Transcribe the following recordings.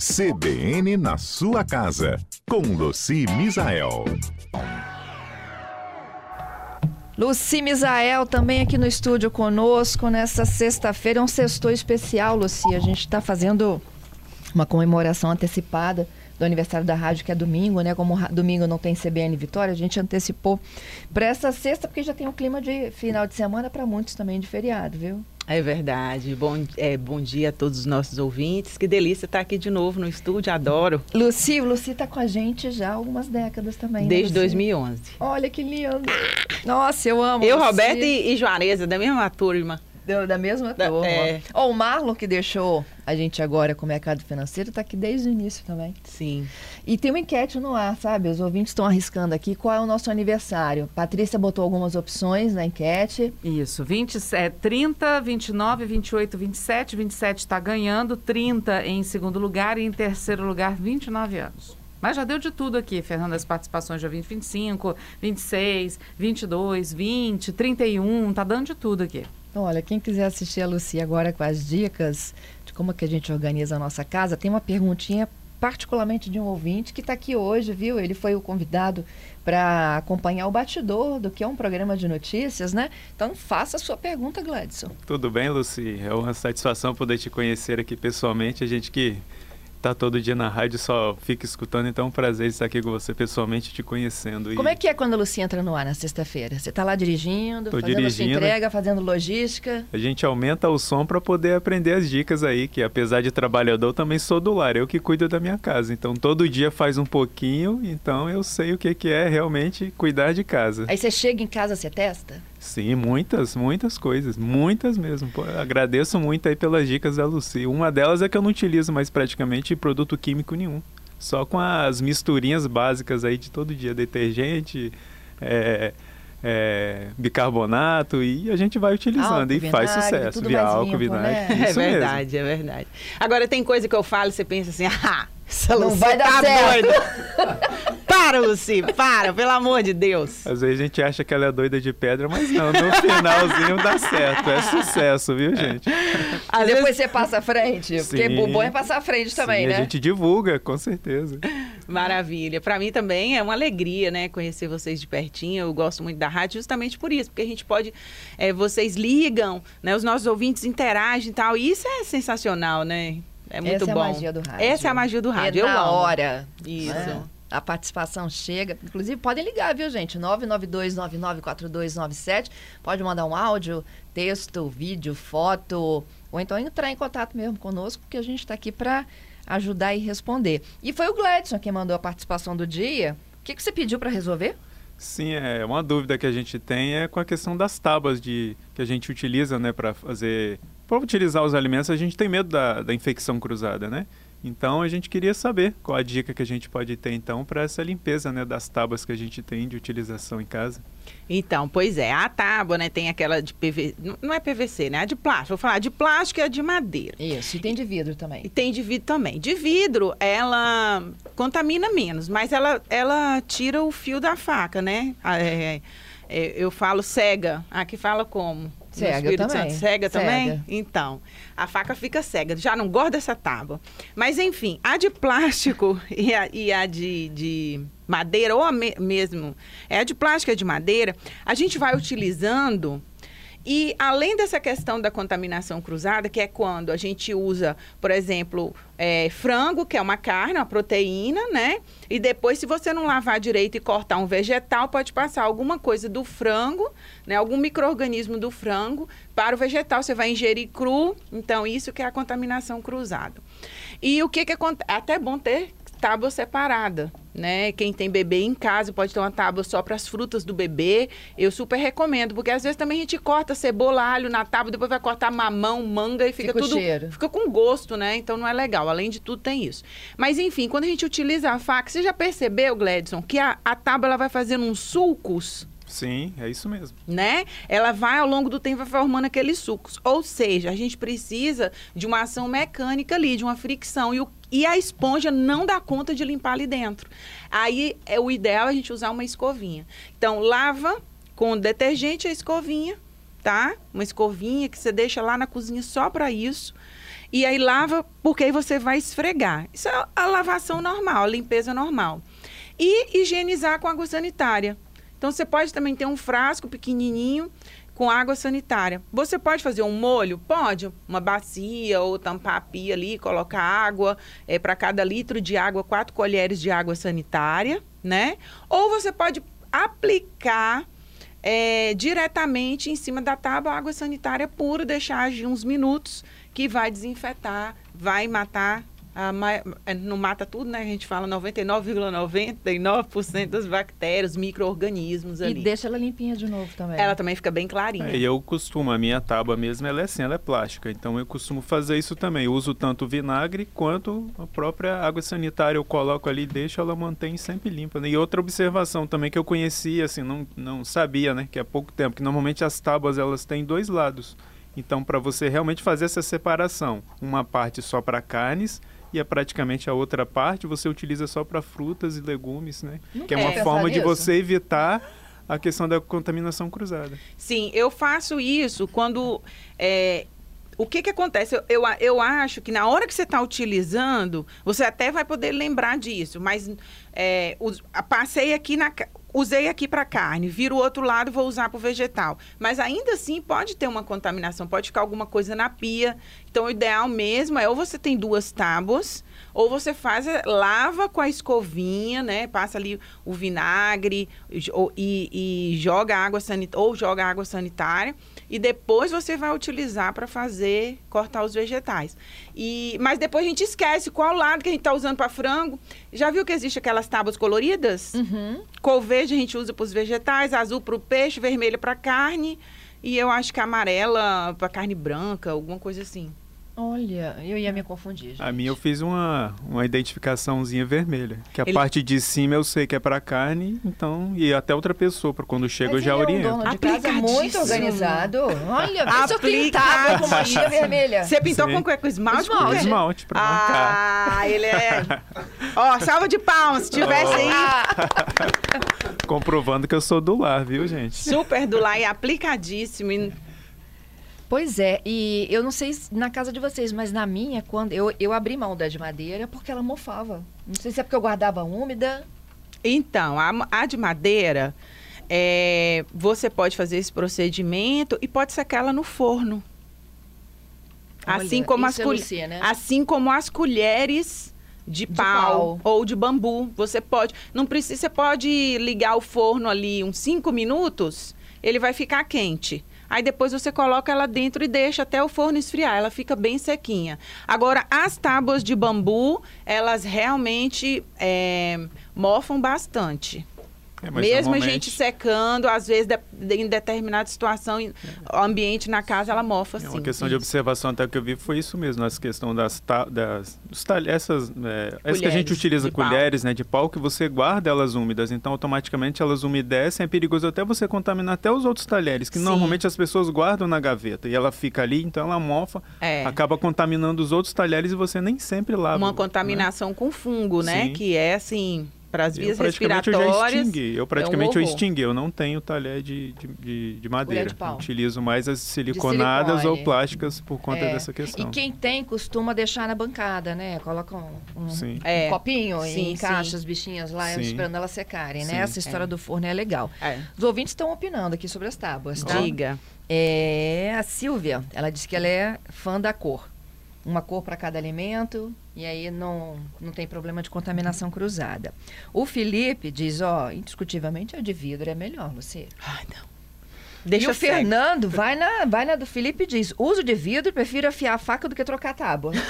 CBN na sua casa, com Luci Misael. Luci Misael também aqui no estúdio conosco nessa sexta-feira. É um sexto especial, Luci. A gente está fazendo uma comemoração antecipada do aniversário da rádio, que é domingo, né? Como domingo não tem CBN Vitória, a gente antecipou para essa sexta, porque já tem um clima de final de semana para muitos também de feriado, viu? É verdade. Bom, é, bom dia a todos os nossos ouvintes. Que delícia estar aqui de novo no estúdio, adoro. Luci, Luci está com a gente já há algumas décadas também. Né, Desde né, 2011. Olha que lindo. Nossa, eu amo. Eu, Luci. Roberto e, e Juareza, da mesma turma. Da, da mesma da, turma. É. Oh, o Marlon, que deixou a gente agora com o mercado financeiro, está aqui desde o início também. Sim. E tem uma enquete no ar, sabe? Os ouvintes estão arriscando aqui qual é o nosso aniversário. Patrícia botou algumas opções na enquete. Isso, 20, é, 30, 29, 28, 27. 27 está ganhando, 30 em segundo lugar e em terceiro lugar, 29 anos. Mas já deu de tudo aqui, Fernando, as participações já 20, 25, 26, 22, 20, 31, tá dando de tudo aqui. Então, olha, quem quiser assistir a Lucia agora com as dicas de como é que a gente organiza a nossa casa, tem uma perguntinha particularmente de um ouvinte que está aqui hoje, viu? Ele foi o convidado para acompanhar o batidor do que é um programa de notícias, né? Então faça a sua pergunta, Gladson. Tudo bem, Luci? É uma satisfação poder te conhecer aqui pessoalmente. A gente que tá todo dia na rádio, só fica escutando, então é um prazer estar aqui com você pessoalmente, te conhecendo. Como e... é que é quando a Lucia entra no ar na sexta-feira? Você está lá dirigindo, Tô fazendo dirigindo. entrega, fazendo logística? A gente aumenta o som para poder aprender as dicas aí, que apesar de trabalhador, também sou do lar, eu que cuido da minha casa. Então todo dia faz um pouquinho, então eu sei o que, que é realmente cuidar de casa. Aí você chega em casa, você testa? Sim, muitas, muitas coisas, muitas mesmo. Pô, agradeço muito aí pelas dicas da Lucy. Uma delas é que eu não utilizo mais praticamente produto químico nenhum. Só com as misturinhas básicas aí de todo dia, detergente, é, é, bicarbonato e a gente vai utilizando álcool, e faz sucesso. Via álcool, vinagre. Né? É verdade, mesmo. é verdade. Agora tem coisa que eu falo e você pensa assim, ah, essa não vai dar tá certo. para, Luci, para, pelo amor de Deus. Às vezes a gente acha que ela é doida de pedra, mas não, no finalzinho dá certo. É sucesso, viu, gente? Às Depois vezes... você passa à frente, Sim. porque o bom é passar à frente também, Sim, né? A gente divulga, com certeza. Maravilha. Para mim também é uma alegria, né, conhecer vocês de pertinho. Eu gosto muito da rádio justamente por isso, porque a gente pode, é, vocês ligam, né, os nossos ouvintes interagem e tal. E isso é sensacional, né? É muito Essa bom. Essa é a magia do rádio. Essa é a magia do rádio. É na Eu amo. hora. Isso. É a participação chega. Inclusive, podem ligar, viu, gente? 992-994297. Pode mandar um áudio, texto, vídeo, foto, ou então entrar em contato mesmo conosco, porque a gente está aqui para ajudar e responder. E foi o Gladson quem mandou a participação do dia. O que, que você pediu para resolver? Sim, é uma dúvida que a gente tem é com a questão das tábuas de que a gente utiliza, né, para fazer, para utilizar os alimentos. A gente tem medo da, da infecção cruzada, né? Então a gente queria saber qual a dica que a gente pode ter então para essa limpeza né, das tábuas que a gente tem de utilização em casa. Então, pois é, a tábua, né, tem aquela de PVC, não é PVC, né, a de plástico, vou falar de plástico e a de madeira. Isso, e tem de vidro também. E tem de vidro também. De vidro, ela contamina menos, mas ela, ela tira o fio da faca, né? É, é, eu falo cega, aqui fala como? Cega também. Cega, cega também? Então, a faca fica cega. Já não gosto dessa tábua. Mas, enfim, a de plástico e a, e a de, de, madeira, ou a me, mesmo, é a de plástico e a de madeira, a gente vai utilizando e além dessa questão da contaminação cruzada, que é quando a gente usa, por exemplo, é, frango, que é uma carne, uma proteína, né? E depois, se você não lavar direito e cortar um vegetal, pode passar alguma coisa do frango, né? Algum microorganismo do frango para o vegetal. Você vai ingerir cru. Então, isso que é a contaminação cruzada. E o que que acontece? É até bom ter tábua separada, né? Quem tem bebê em casa pode ter uma tábua só para as frutas do bebê. Eu super recomendo, porque às vezes também a gente corta cebola, alho na tábua, depois vai cortar mamão, manga e fica, fica tudo cheiro. fica com gosto, né? Então não é legal. Além de tudo tem isso. Mas enfim, quando a gente utiliza a faca, você já percebeu, Gledson, que a, a tábua ela vai fazendo uns sulcos Sim, é isso mesmo. Né? Ela vai ao longo do tempo formando aqueles sucos. Ou seja, a gente precisa de uma ação mecânica ali, de uma fricção. E, o, e a esponja não dá conta de limpar ali dentro. Aí é o ideal a gente usar uma escovinha. Então, lava com detergente a escovinha, tá? Uma escovinha que você deixa lá na cozinha só para isso. E aí lava, porque aí você vai esfregar. Isso é a lavação normal, a limpeza normal. E higienizar com água sanitária. Então você pode também ter um frasco pequenininho com água sanitária. Você pode fazer um molho? Pode. Uma bacia ou tampar a pia ali, colocar água. É, Para cada litro de água, quatro colheres de água sanitária, né? Ou você pode aplicar é, diretamente em cima da tábua água sanitária pura, deixar agir uns minutos, que vai desinfetar, vai matar. A, é, não mata tudo, né? A gente fala 99,99% das bactérias, micro-organismos E ali. deixa ela limpinha de novo também. Ela também fica bem clarinha. É, e eu costumo, a minha tábua mesmo, ela é assim, ela é plástica. Então eu costumo fazer isso também. Eu uso tanto o vinagre quanto a própria água sanitária. Eu coloco ali e deixo ela mantém sempre limpa. né? E outra observação também que eu conhecia, assim, não, não sabia, né? Que há pouco tempo, que normalmente as tábuas elas têm dois lados. Então, para você realmente fazer essa separação, uma parte só para carnes e é praticamente a outra parte você utiliza só para frutas e legumes, né? Não Que é uma forma de você evitar a questão da contaminação cruzada. Sim, eu faço isso quando. é, o que, que acontece? Eu, eu, eu acho que na hora que você está utilizando, você até vai poder lembrar disso, mas é, a- passei aqui na. Usei aqui para carne, viro o outro lado, vou usar para o vegetal. Mas ainda assim pode ter uma contaminação, pode ficar alguma coisa na pia. Então o ideal mesmo é ou você tem duas tábuas, ou você faz, é, lava com a escovinha, né? Passa ali o vinagre e, e- e joga água sanitária, ou joga água sanitária, e depois você vai utilizar para fazer, cortar os vegetais. E, mas depois a gente esquece qual lado que a gente está usando para frango. Já viu que existe aquelas tábuas coloridas? Uhum. Cor verde a gente usa para os vegetais, azul para o peixe, vermelho para carne. E eu acho que amarela para carne branca, alguma coisa assim. Olha, eu ia me confundir. A gente. minha eu fiz uma, uma identificaçãozinha vermelha. Que a Ele- parte de cima eu sei que é para carne, então. E até outra pessoa, pra quando chega eu Mas já ele oriento. É um dono de casa muito organizado. Olha, eu pintava com uma linha vermelha. Você pintou Sim. com, com esmalte? Esmalte. Com? Esmalte pra marcar. Ah, ele é. Ó, salva de palmas. Se tivesse aí, Comprovando que eu sou do lar, viu, gente? super do lá e aplicadíssimo. E- Pois é, e eu não sei se na casa de vocês, mas na minha, quando eu, eu abri mão da de madeira porque ela mofava. Não sei se é porque eu guardava úmida. Então, a, a de madeira, é, você pode fazer esse procedimento e pode secar ela no forno. assim Olha, como as é né? Assim como as colheres de, De pau, pau. ou de bambu. Você pode. Não precisa, você pode ligar o forno ali uns 5 minutos, ele vai ficar quente. Aí depois você coloca ela dentro e deixa até o forno esfriar. Ela fica bem sequinha. Agora, as tábuas de bambu, elas realmente é, mofam bastante. É, Mesmo a normalmente- gente secando, às vezes, de- em determinada situação, em- o ambiente na casa, ela mofa É sim. uma questão de observação até que eu vi foi isso mesmo, essa questão das, ta- das essas, é, essa que a gente Colheres utiliza de pau. colheres, né, de pau, que você guarda elas úmidas, então automaticamente elas umedecem, é perigoso até você contaminar até os outros talheres, que Sim. normalmente as pessoas guardam na gaveta e ela fica ali, então ela mofa, É. acaba contaminando os outros talheres e você nem sempre lava. Uma né? contaminação com fungo, né? Sim. Que é assim, para as Eu vias praticamente eu já respiratórias. extingui. Eu praticamente eu horror. extingui. Eu não tenho talher de, de, de, de madeira. de. Eu Utilizo mais as siliconadas ou plásticas por conta É, dessa questão. E quem tem costuma deixar na bancada, né? Coloca um, um- Sim. um É. copinho Sim, e encaixa sim. as bichinhas lá Sim. esperando elas secarem, né? Essa história É. do forno é legal. É. Os ouvintes estão opinando aqui sobre as tábuas, tá? Diga. É, a Silvia, ela disse que ela é fã da cor. Uma cor para cada alimento, e aí não, não tem problema de contaminação cruzada. O Felipe diz, ó, indiscutivelmente a de vidro é melhor, Lucia. Ai, não. E Deixa o cego. Fernando vai na, vai na do Felipe e diz, uso de vidro, prefiro afiar a faca do que trocar a tábua.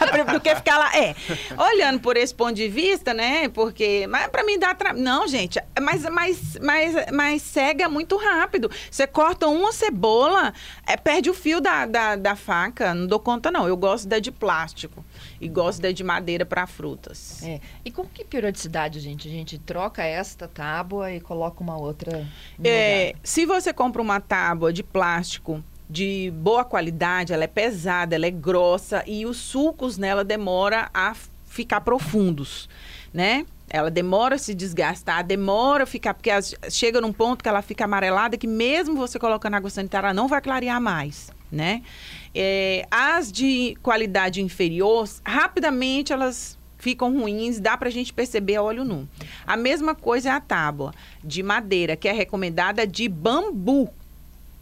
do que ficar lá. É, olhando por esse ponto de vista, né? Porque. Mas pra mim dá. Tra... Não, gente, mas, mas, mas, mas cega muito rápido. Você corta uma cebola, é, perde o fio da, da, da faca. Não dou conta, não. Eu gosto da de plástico. E gosto da de madeira para frutas. É. E com que periodicidade, gente? A gente troca esta tábua e coloca uma outra É, se você compra uma tábua de plástico de boa qualidade, ela é pesada, ela é grossa e os sulcos nela demora a ficar profundos, né? Ela demora a se desgastar, demora a ficar, porque chega num ponto que ela fica amarelada que mesmo você colocando água sanitária, ela não vai clarear mais, né? É, as de qualidade inferior, rapidamente elas ficam ruins, dá pra gente perceber a olho nu. A mesma coisa é a tábua de madeira, que é recomendada de bambu.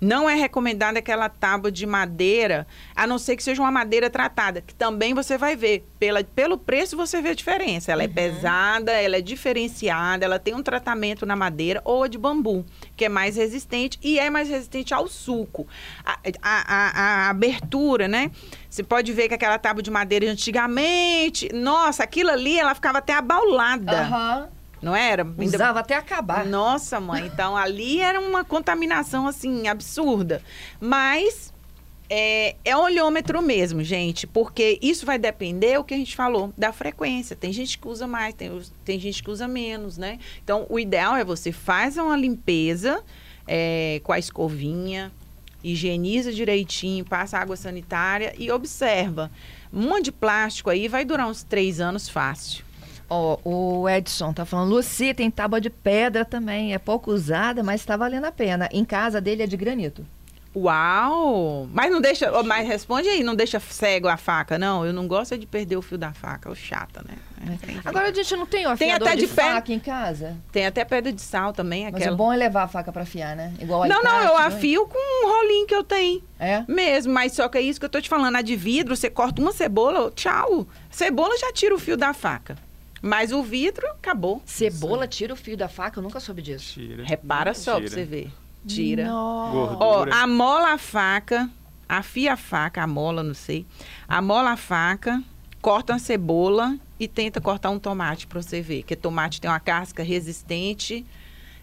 Não é recomendada aquela tábua de madeira, a não ser que seja uma madeira tratada, que também você vai ver. Pela, pelo preço você vê a diferença. Ela é pesada, ela é diferenciada, ela tem um tratamento na madeira ou a de bambu, que é mais resistente e é mais resistente ao suco. A, a- a- a abertura, né? Você pode ver que aquela tábua de madeira antigamente, nossa, aquilo ali, ela ficava até abaulada, Aham. Não era? Ainda- Usava até acabar. nossa, mãe, então ali era uma contaminação assim absurda. Mas é, é olhômetro mesmo, gente, porque isso vai depender o que a gente falou da frequência. Tem gente que usa mais, tem, tem gente que usa menos, né? Então o ideal é você faz uma limpeza é, com a escovinha, higieniza direitinho, passa água sanitária e observa. Uma de plástico aí vai durar uns três anos fácil. Ó, o Edson tá falando, Luci, tem tábua de pedra também. É pouco usada, mas tá valendo a pena. Em casa dele é de granito. Uau! Mas não deixa. Mas responde aí, não deixa cego a faca, não. Eu não gosto é de perder o fio da faca, é o chata, né? É. Agora a gente não tem o Tem até de, de pé. faca em casa? Tem até pedra de sal também, Mas aquela. o bom é levar a faca pra afiar, né? Igual não, não, eu né? afio com um rolinho que eu tenho. É? Mesmo, mas só que é isso que eu tô te falando. A de vidro, você corta uma cebola, tchau. Cebola já tira o fio da faca. Mas o vidro, acabou. Cebola tira o fio da faca? Eu nunca soube disso. Tira. Repara só pra Tira. você ver. Tira. Nossa. Gordura. Ó, amola a faca, afia a faca, amola, não sei. Amola a faca, corta uma cebola e tenta cortar um tomate pra você ver. Que tomate tem uma casca resistente.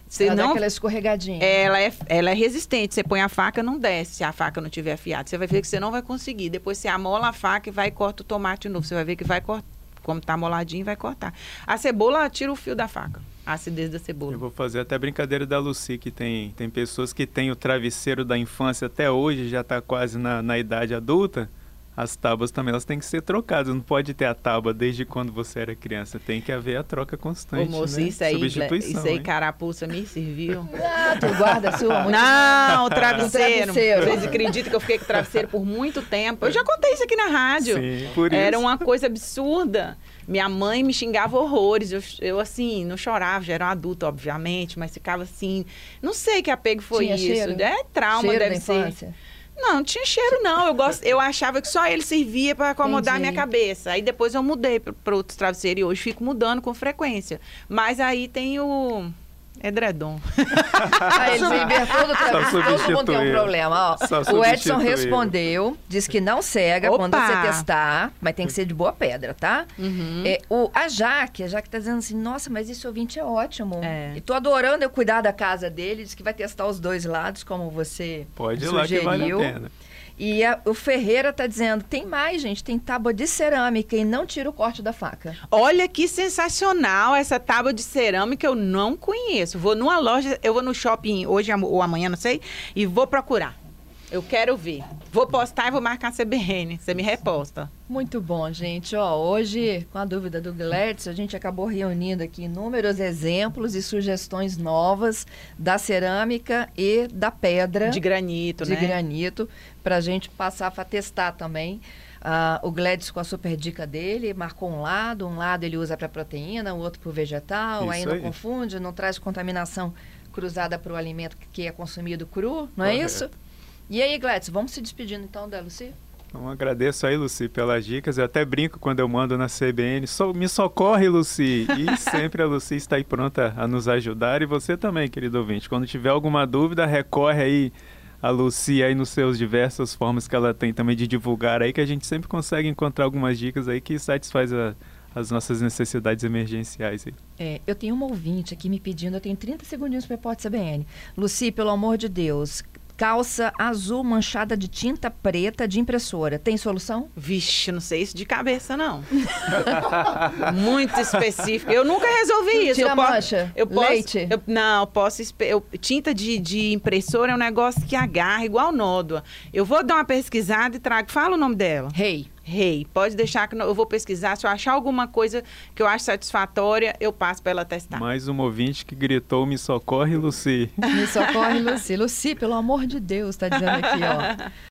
Você Ela dá não aquela escorregadinha. ela é, ela é resistente. Você põe a faca, não desce se a faca não tiver afiada. Você vai ver que você não vai conseguir. Depois você amola a faca e vai e corta o tomate de novo. Você vai ver que vai cortar. Como tá amoladinho, vai cortar. A cebola, tira o fio da faca. A acidez da cebola. Eu vou fazer até brincadeira da Lucy, que tem, tem pessoas que têm o travesseiro da infância até hoje, já está quase na, na idade adulta. As tábuas também elas têm que ser trocadas. Não pode ter a tábua desde quando você era criança. Tem que haver a troca Ô, constante. moço, né? isso aí, isso aí, hein? carapuça, me serviu. Ah, tu guarda a sua? Muito Não, o travesseiro. travesseiro. Vocês acreditam que eu fiquei com travesseiro por muito tempo? Eu já contei isso aqui na rádio. Sim, por Era isso. uma coisa absurda. Minha mãe me xingava horrores. Eu, eu, assim, não chorava, já era um adulto, obviamente, mas ficava assim. Não sei que apego foi Tinha isso. cheiro? É trauma, Cheiro deve da ser. infância. Não, não tinha cheiro, não. Eu, gost... eu achava que só ele servia para acomodar a minha Entendi. cabeça. Aí depois eu mudei para outros travesseiros e hoje fico mudando com frequência. Mas aí tem o edredom. Ah, ele inventou do travesseiro. Todo mundo tem um problema. Ó, o Edson respondeu, disse que não cega Opa! quando você testar, mas tem que ser de boa pedra, tá? Uhum. É, o, a Jaque, a Jaque tá dizendo assim, nossa, mas esse ouvinte é ótimo. É. E tô adorando eu cuidar da casa dele, diz que vai testar os dois lados, como você Pode ir lá que sugeriu. vale a pena. E a- o Ferreira tá dizendo, tem mais, gente, tem tábua de cerâmica e não tira o corte da faca. Olha que sensacional essa tábua de cerâmica, eu não conheço. Vou numa loja, eu vou no shopping hoje ou amanhã, não sei, e vou procurar. Eu quero ver. Vou postar e vou marcar a CBN. Você me reposta. Muito bom, gente. Ó, hoje, com a dúvida do Gladys, a gente acabou reunindo aqui inúmeros exemplos e sugestões novas da cerâmica e da pedra De granito, de né? granito para a gente passar para testar também. Ah, o Gladys com a super dica dele marcou um lado, um lado ele usa para proteína, o outro para o vegetal, Isso aí não aí. confunde, não traz contaminação cruzada para o alimento que é consumido cru, não é Correto. isso? E aí, Gladys, vamos se despedindo então da Lucy? Então agradeço aí, Luci, pelas dicas. Eu até brinco quando eu mando na CBN. "So- me socorre, Luci! E sempre a Luci está aí pronta a nos ajudar. E você também, querido ouvinte. Quando tiver alguma dúvida, recorre aí a Luci aí nos seus diversas formas que ela tem também de divulgar aí, que a gente sempre consegue encontrar algumas dicas aí que satisfaz a- as nossas necessidades emergenciais aí. É, eu tenho uma ouvinte aqui me pedindo, eu tenho 30 segundinhos para repórter CBN. Luci, pelo amor de Deus, calça azul manchada de tinta preta de impressora. Tem solução? Vixe, não sei isso de cabeça, não. Muito específico. Eu nunca resolvi isso. Tira eu a posso- mancha. Eu posso, Leite. eu- não, eu posso. eu- tinta de, de impressora é um negócio que agarra igual nódoa. Eu vou dar uma pesquisada e trago. Fala o nome dela. Rei. Rei, pode deixar que eu vou pesquisar. Se eu achar alguma coisa que eu acho satisfatória, eu passo para ela testar. Mais um ouvinte que gritou: Me socorre, Luci. Me socorre, Luci. Luci, pelo amor de Deus, tá dizendo aqui, ó.